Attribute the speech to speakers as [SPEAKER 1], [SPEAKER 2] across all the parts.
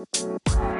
[SPEAKER 1] Well,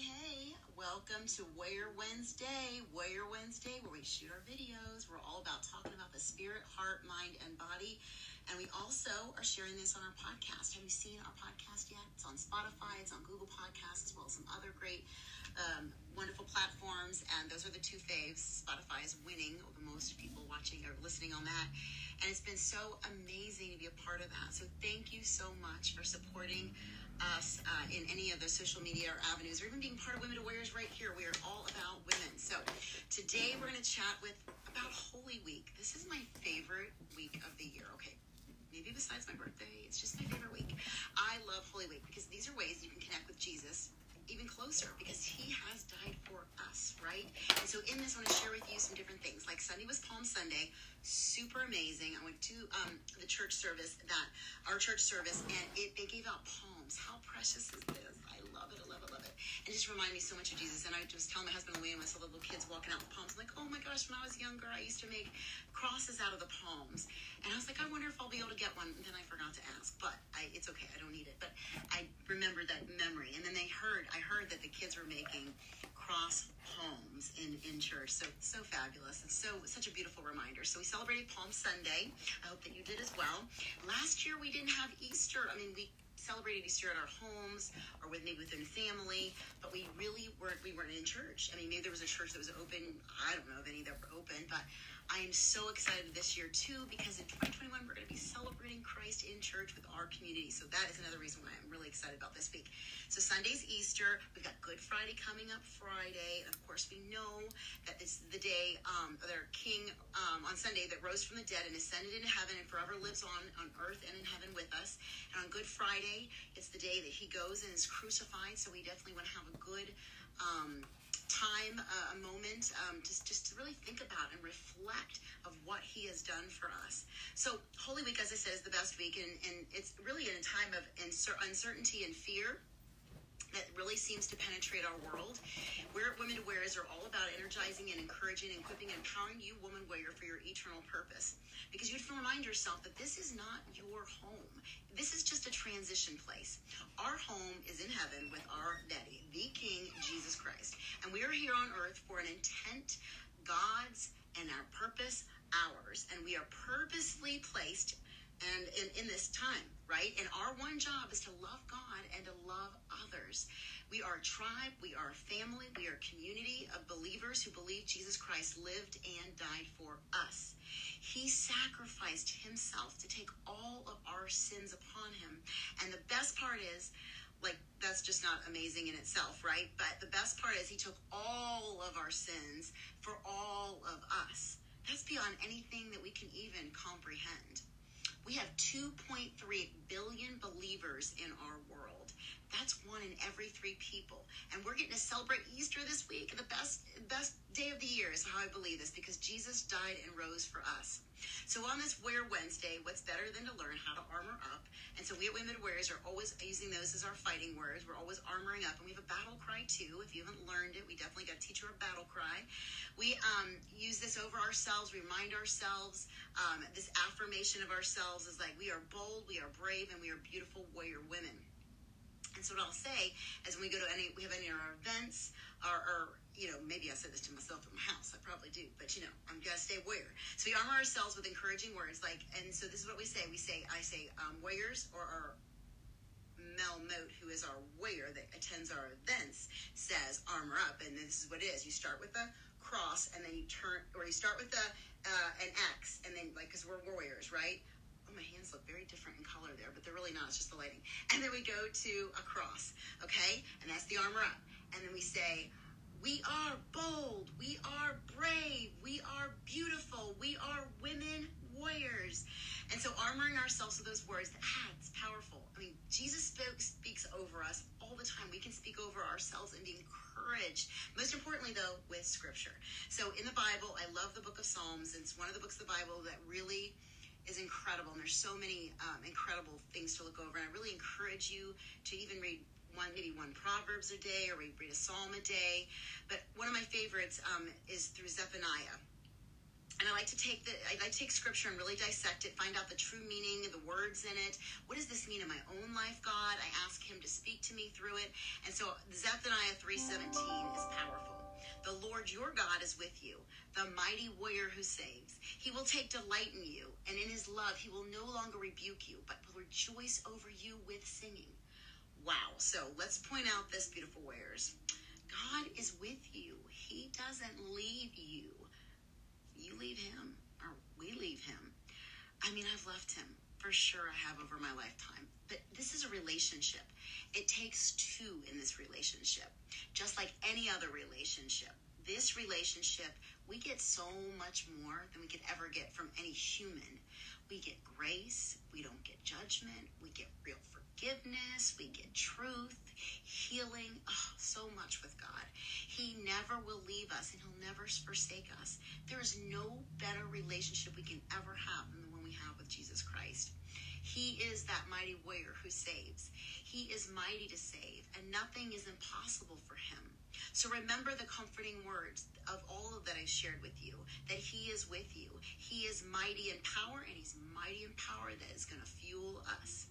[SPEAKER 1] hey. Welcome to Warrior Wednesday. Warrior Wednesday, where we shoot our videos. We're all about talking about the spirit, heart, mind, and body. And we also are sharing this on our podcast. Have you seen our podcast yet? It's on Spotify, it's on Google Podcasts, as well as some other great, um, wonderful platforms. And those are the two faves. Spotify is winning over most people watching or listening on that. And it's been so amazing to be a part of that. So thank you so much for supporting us uh, in any of the social media or avenues, or even being part of Women to Warriors right here. We are all about women. So today we're going to chat with about Holy Week. This is my favorite week of the year. Okay, maybe besides my birthday, it's just my favorite week. I love Holy Week because these are ways you can connect with Jesus even closer because he has died for us, right? And so in this, I want to share with you some different things. Like Sunday was Palm Sunday, super amazing. I went to um, the church service that our church service, and it, they gave out palms. How precious is this? Love it. And just remind me so much of Jesus. And I was telling my husband when I saw the little kids walking out with palms. I'm like, oh my gosh, when I was younger, I used to make crosses out of the palms. And I was like, I wonder if I'll be able to get one. And then I forgot to ask, but I, it's okay. I don't need it. But I remembered that memory. And then they heard, I heard that the kids were making cross palms in, in church. So, so fabulous. And so, such a beautiful reminder. So we celebrated Palm Sunday. I hope that you did as well. Last year we didn't have Easter. I mean, we celebrated Easter at our homes or with maybe within family, but we really weren't we weren't in church. I mean, maybe there was a church that was open. I don't know of any that were open, but I am so excited this year too because in 2021 we're going to be celebrating Christ in church with our community. So that is another reason why I'm really excited about this week. So Sunday's Easter. We've got Good Friday coming up Friday, and of course we know that this is the day um, their King um, on Sunday that rose from the dead and ascended into heaven and forever lives on on earth and in heaven with us. And on Good Friday, it's the day that he goes and is crucified. So we definitely want to have a good. Um, time, uh, a moment, um, just just to really think about and reflect of what He has done for us. So Holy Week, as I said, is the best week, and, and it's really in a time of uncertainty and fear that really seems to penetrate our world. We're Women to Warriors are all about energizing and encouraging, and equipping, and empowering you, woman warrior, for your eternal purpose. Because you have to remind yourself that this is not your home. This is just a transition place. Our home is in heaven with our daddy, the King, Jesus Christ. And we are here on earth for an intent, God's, and our purpose, ours. And we are purposely placed and in, in this time, right? And our one job is to love God and to love others. We are a tribe, we are a family, we are a community of believers who believe Jesus Christ lived and died for us. He sacrificed himself to take all of our sins upon him. And the best part is, like, that's just not amazing in itself, right? But the best part is, he took all of our sins for all of us. That's beyond anything that we can even comprehend. We have 2.3 billion believers in our. That's one in every three people. And we're getting to celebrate Easter this week. The best best day of the year is how I believe this because Jesus died and rose for us. So on this Wear Wednesday, what's better than to learn how to armor up? And so we at Women Warriors are always using those as our fighting words. We're always armoring up, and we have a battle cry too. If you haven't learned it, we definitely got to teach you our battle cry. We um, use this over ourselves, remind ourselves. Um, this affirmation of ourselves is like we are bold, we are brave, and we are beautiful warrior women. And so what I'll say is when we go to any, we have any of our events, or, or you know, maybe I said this to myself in my house. I probably do, but you know, I'm gonna stay aware. So we armor ourselves with encouraging words, like, and so this is what we say. We say, I say, um, warriors, or our Mel Moat, who is our warrior that attends our events, says armor up, and this is what it is. You start with the cross and then you turn, or you start with a, uh, an X and then like, cause we're warriors, right? Oh, my hands look very different in color there, but they're really not. It's just the lighting. And then we go to a cross, okay? And that's the armor up. And then we say, we are bold. We are brave. We are beautiful. We are women warriors. And so armoring ourselves with those words, that's ah, powerful. I mean, Jesus spoke, speaks over us all the time. We can speak over ourselves and be encouraged. Most importantly, though, with scripture. So in the Bible, I love the book of Psalms. It's one of the books of the Bible that really is incredible. And there's so many um, incredible things to look over. And I really encourage you to even read one maybe one proverbs a day or read, read a psalm a day but one of my favorites um, is through zephaniah and I like to take the I like to take scripture and really dissect it, find out the true meaning, of the words in it. What does this mean in my own life, God? I ask Him to speak to me through it. And so Zephaniah three seventeen is powerful. The Lord your God is with you, the mighty warrior who saves. He will take delight in you, and in His love He will no longer rebuke you, but will rejoice over you with singing. Wow. So let's point out this, beautiful warriors. God is with you. He doesn't leave you. You leave him, or we leave him. I mean, I've left him. For sure, I have over my lifetime. But this is a relationship. It takes two in this relationship, just like any other relationship. This relationship, we get so much more than we could ever get from any human. We get grace, we don't get judgment, we get real forgiveness, we get truth, healing, oh, so much with God. He never will leave us and he'll never forsake us. There is no better relationship we can ever have than the one we have with Jesus Christ. He is that mighty warrior who saves. He is mighty to save, and nothing is impossible for him. So remember the comforting words of all of that I shared with you that He is with you. He is mighty in power, and He's mighty in power that is going to fuel us.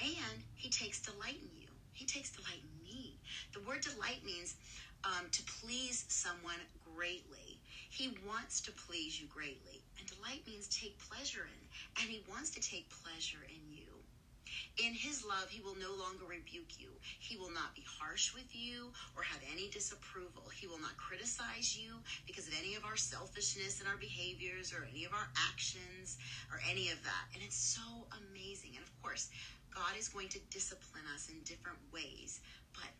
[SPEAKER 1] And he takes delight in you. He takes delight in me. The word delight means um, to please someone greatly. He wants to please you greatly. And delight means take pleasure in. And he wants to take pleasure in you. In his love, he will no longer rebuke you. He will not be harsh with you or have any disapproval. He will not criticize you because of any of our selfishness and our behaviors or any of our actions or any of that. And it's so amazing. And of course, God is going to discipline us in different ways, but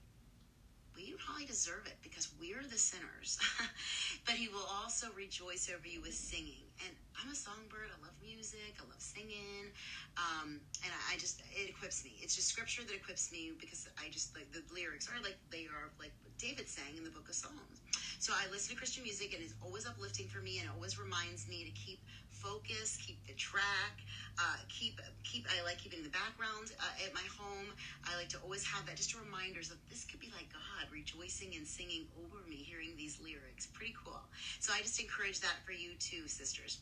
[SPEAKER 1] we probably deserve it because we're the sinners. but He will also rejoice over you with singing. And I'm a songbird. I love music. I love singing. Um, and I, I just, it equips me. It's just scripture that equips me because I just like the lyrics are like, they are like what David sang in the book of Psalms. So I listen to Christian music and it's always uplifting for me and it always reminds me to keep focus, keep the track, uh, keep keep. I like keeping the background uh, at my home. I like to always have that, just reminders of this could be like God rejoicing and singing over me, hearing these lyrics. Pretty cool. So I just encourage that for you too, sisters.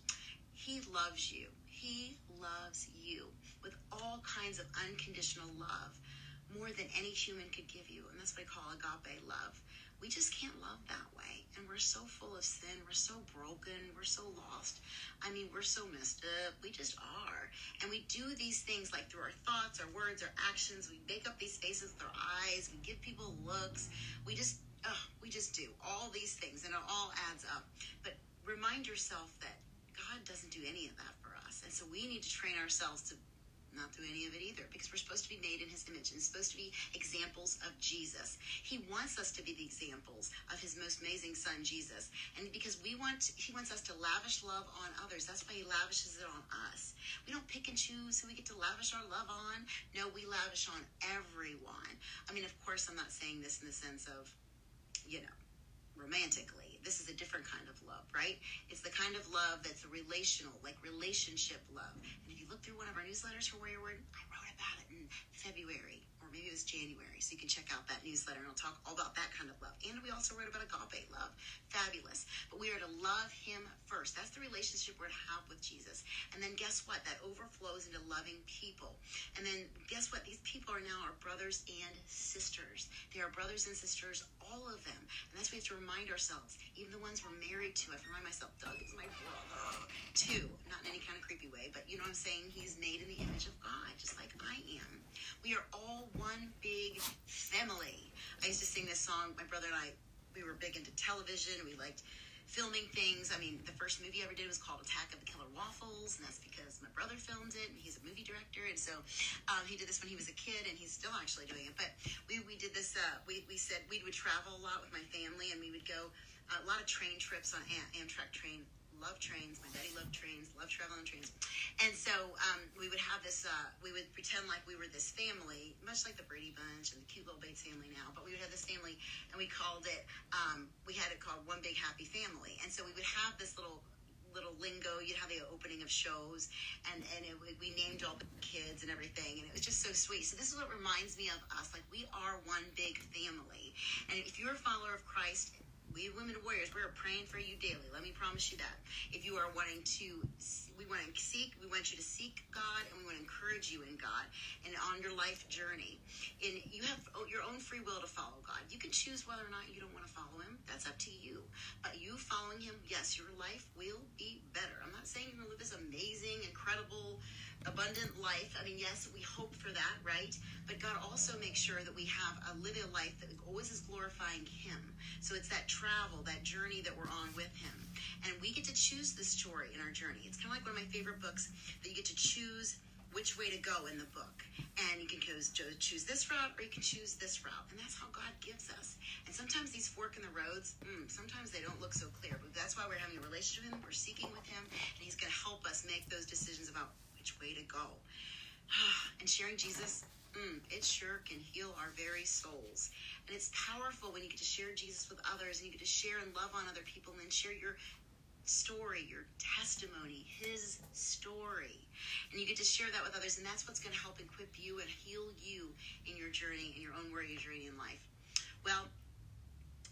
[SPEAKER 1] He loves you. He loves you with all kinds of unconditional love, more than any human could give you, and that's what I call agape love we just can't love that way. And we're so full of sin. We're so broken. We're so lost. I mean, we're so messed up. We just are. And we do these things like through our thoughts, our words, our actions. We make up these faces with our eyes. We give people looks. We just, we just do all these things and it all adds up. But remind yourself that God doesn't do any of that for us. And so we need to train ourselves to not do any of it either because we're supposed to be made in his image and supposed to be examples of Jesus. He wants us to be the examples of his most amazing son Jesus. And because we want he wants us to lavish love on others. That's why he lavishes it on us. We don't pick and choose who we get to lavish our love on. No, we lavish on everyone. I mean, of course I'm not saying this in the sense of, you know, romantically. This is a different kind of love, right? It's the kind of love that's relational, like relationship love. And if you look through one of our newsletters for Warrior Word, I wrote about it in February or maybe it was January. So you can check out that newsletter and I'll talk all about that kind of love. And we also wrote about agape love. Fabulous. But we are to love him first. That's the relationship we're to have with Jesus. And then guess what? That overflows into loving people. And then guess what? These people are now our brothers and sisters. They are brothers and sisters, all of them. And that's what we have to remind ourselves. Even the ones we're married to. I have to remind myself, Doug is my brother too. Not in any kind of creepy way, but you know what I'm saying? He's made in the image of God, just like I am. We are all one big family. I used to sing this song. My brother and I, we were big into television. We liked filming things. I mean, the first movie I ever did was called Attack of the Killer Waffles, and that's because my brother filmed it, and he's a movie director, and so um, he did this when he was a kid, and he's still actually doing it. But we, we did this. Uh, we we said we would travel a lot with my family, and we would go uh, a lot of train trips on Am- Amtrak train love trains. My daddy loved trains, loved traveling trains. And so um, we would have this, uh, we would pretend like we were this family, much like the Brady Bunch and the cute little Bates family now, but we would have this family and we called it, um, we had it called One Big Happy Family. And so we would have this little little lingo. You'd have the opening of shows, and and it, we named all the kids and everything, and it was just so sweet. So this is what reminds me of us. Like we are one big family, and if you're a follower of Christ, we women warriors, we're praying for you daily. Let me promise you that. If you are wanting to, we want to seek, we want you to seek God, and we want to encourage you in God and on your life journey. And you have oh, your own free will to follow God. You can choose whether or not you don't want to follow Him. That's up to you. But you following Him, yes, your life will be better. I'm not saying you're going to live this amazing, incredible abundant life. I mean, yes, we hope for that, right? But God also makes sure that we have a living life that always is glorifying Him. So it's that travel, that journey that we're on with Him. And we get to choose the story in our journey. It's kind of like one of my favorite books that you get to choose which way to go in the book. And you can choose, choose this route or you can choose this route. And that's how God gives us. And sometimes these fork in the roads, mm, sometimes they don't look so clear. But that's why we're having a relationship with Him. We're seeking with Him. And He's going to help us make those decisions about way to go. and sharing Jesus, mm, it sure can heal our very souls. And it's powerful when you get to share Jesus with others and you get to share and love on other people and then share your story, your testimony, his story. And you get to share that with others, and that's what's going to help equip you and heal you in your journey, in your own warrior journey in life. Well,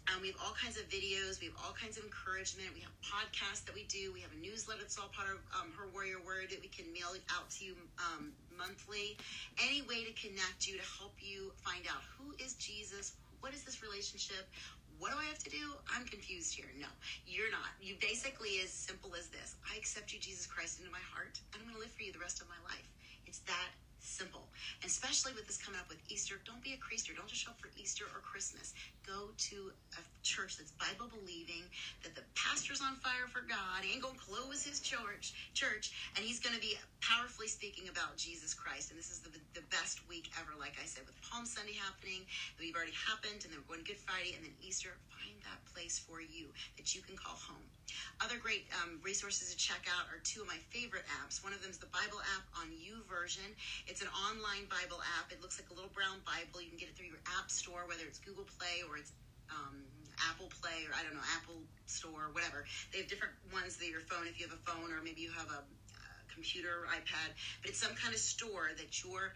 [SPEAKER 1] um, we have all kinds of videos. We have all kinds of encouragement. We have podcasts that we do. We have a newsletter part of um, Her Warrior Word that we can mail out to you um, monthly. Any way to connect you, to help you find out who is Jesus, what is this relationship, what do I have to do? I'm confused here. No, you're not. You basically as simple as this. I accept you, Jesus Christ, into my heart, and I'm going to live for you the rest of my life. It's that simple. And especially with this coming up with Easter, don't be a creaster. Don't just show up for Easter or Christmas. Go to a church that's Bible believing, that the pastor's on fire for God. He ain't gonna close his church, church, and he's gonna be powerfully speaking about Jesus Christ. And this is the, the best week ever, like I said, with Palm Sunday happening, that we've already happened, and then we're going Good Friday, and then Easter. Find that place for you that you can call home. Other great um, resources to check out are two of my favorite apps. One of them is the Bible app on YouVersion. It's an online Bible app. It looks like a little brown Bible. You can get it through your app store, whether it's Google Play or it's um, Apple Play or I don't know Apple Store, whatever. They have different ones that your phone, if you have a phone or maybe you have a, computer, iPad, but it's some kind of store that your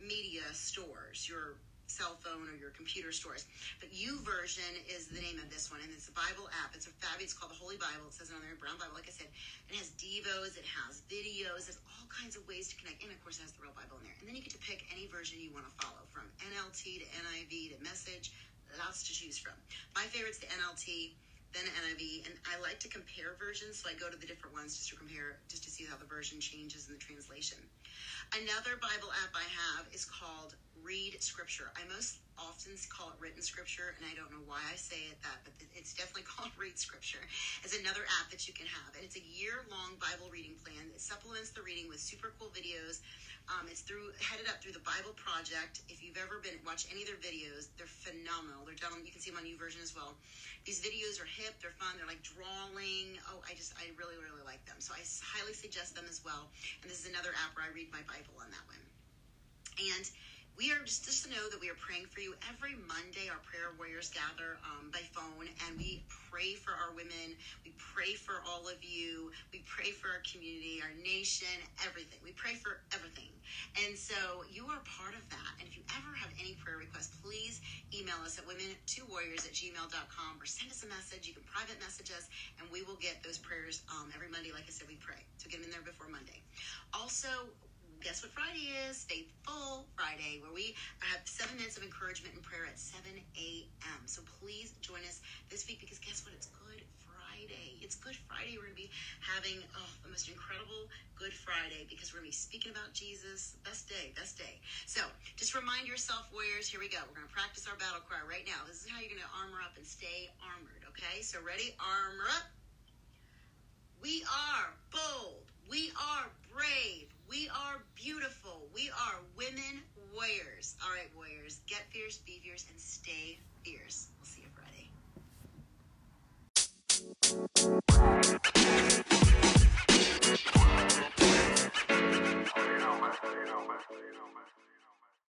[SPEAKER 1] media stores, your cell phone or your computer stores. But U YouVersion is the name of this one, and it's a Bible app. It's a fabulous. It's called the Holy Bible. It says it on there, Brown Bible. Like I said, it has devos, it has videos, there's all kinds of ways to connect, and of course, it has the real Bible in there. And then you get to pick any version you want to follow, from NLT to NIV to Message. Lots to choose from. My favorite's the NLT then NIV, and I like to compare versions, so I go to the different ones just to compare, just to see how the version changes in the translation. Another Bible app I have is called read scripture. I most often call it written scripture, and I don't know why I say it that, but it's definitely called read scripture. It's another app that you can have, and it's a year-long Bible reading plan. It supplements the reading with super cool videos. Um, it's through headed up through the Bible Project. If you've ever been watch any of their videos, they're phenomenal. They're done. You can see them on YouVersion as well. These videos are hip. They're fun. They're like drawing. Oh, I just I really really like them. So I highly suggest them as well. And this is another app where I read my Bible on that one. And we are just, just to know that we are praying for you every Monday. Our prayer warriors gather um, by phone and we pray for our women. We pray for all of you. We pray for our community, our nation, everything. We pray for everything. And so you are part of that. And if you ever have any prayer requests, please email us at women2warriors at gmail.com or send us a message. You can private message us and we will get those prayers um, every Monday. Like I said, we pray. So get them in there before Monday. Also, guess what Friday is? Faithful Friday, where we have seven minutes of encouragement and prayer at 7 a.m. So please join us this week because guess what? It's Good Friday. It's Good Friday. We're going to be having oh, the most incredible Good Friday because we're going to be speaking about Jesus. Best day, best day. So just remind yourself, warriors, here we go. We're going to practice our battle cry right now. This is how you're going to armor up and stay armored, okay? So ready? Armor up We are bold. We are brave. We are beautiful. We are women warriors. All right, warriors, get fierce, be fierce, and stay fierce. We'll see you Friday.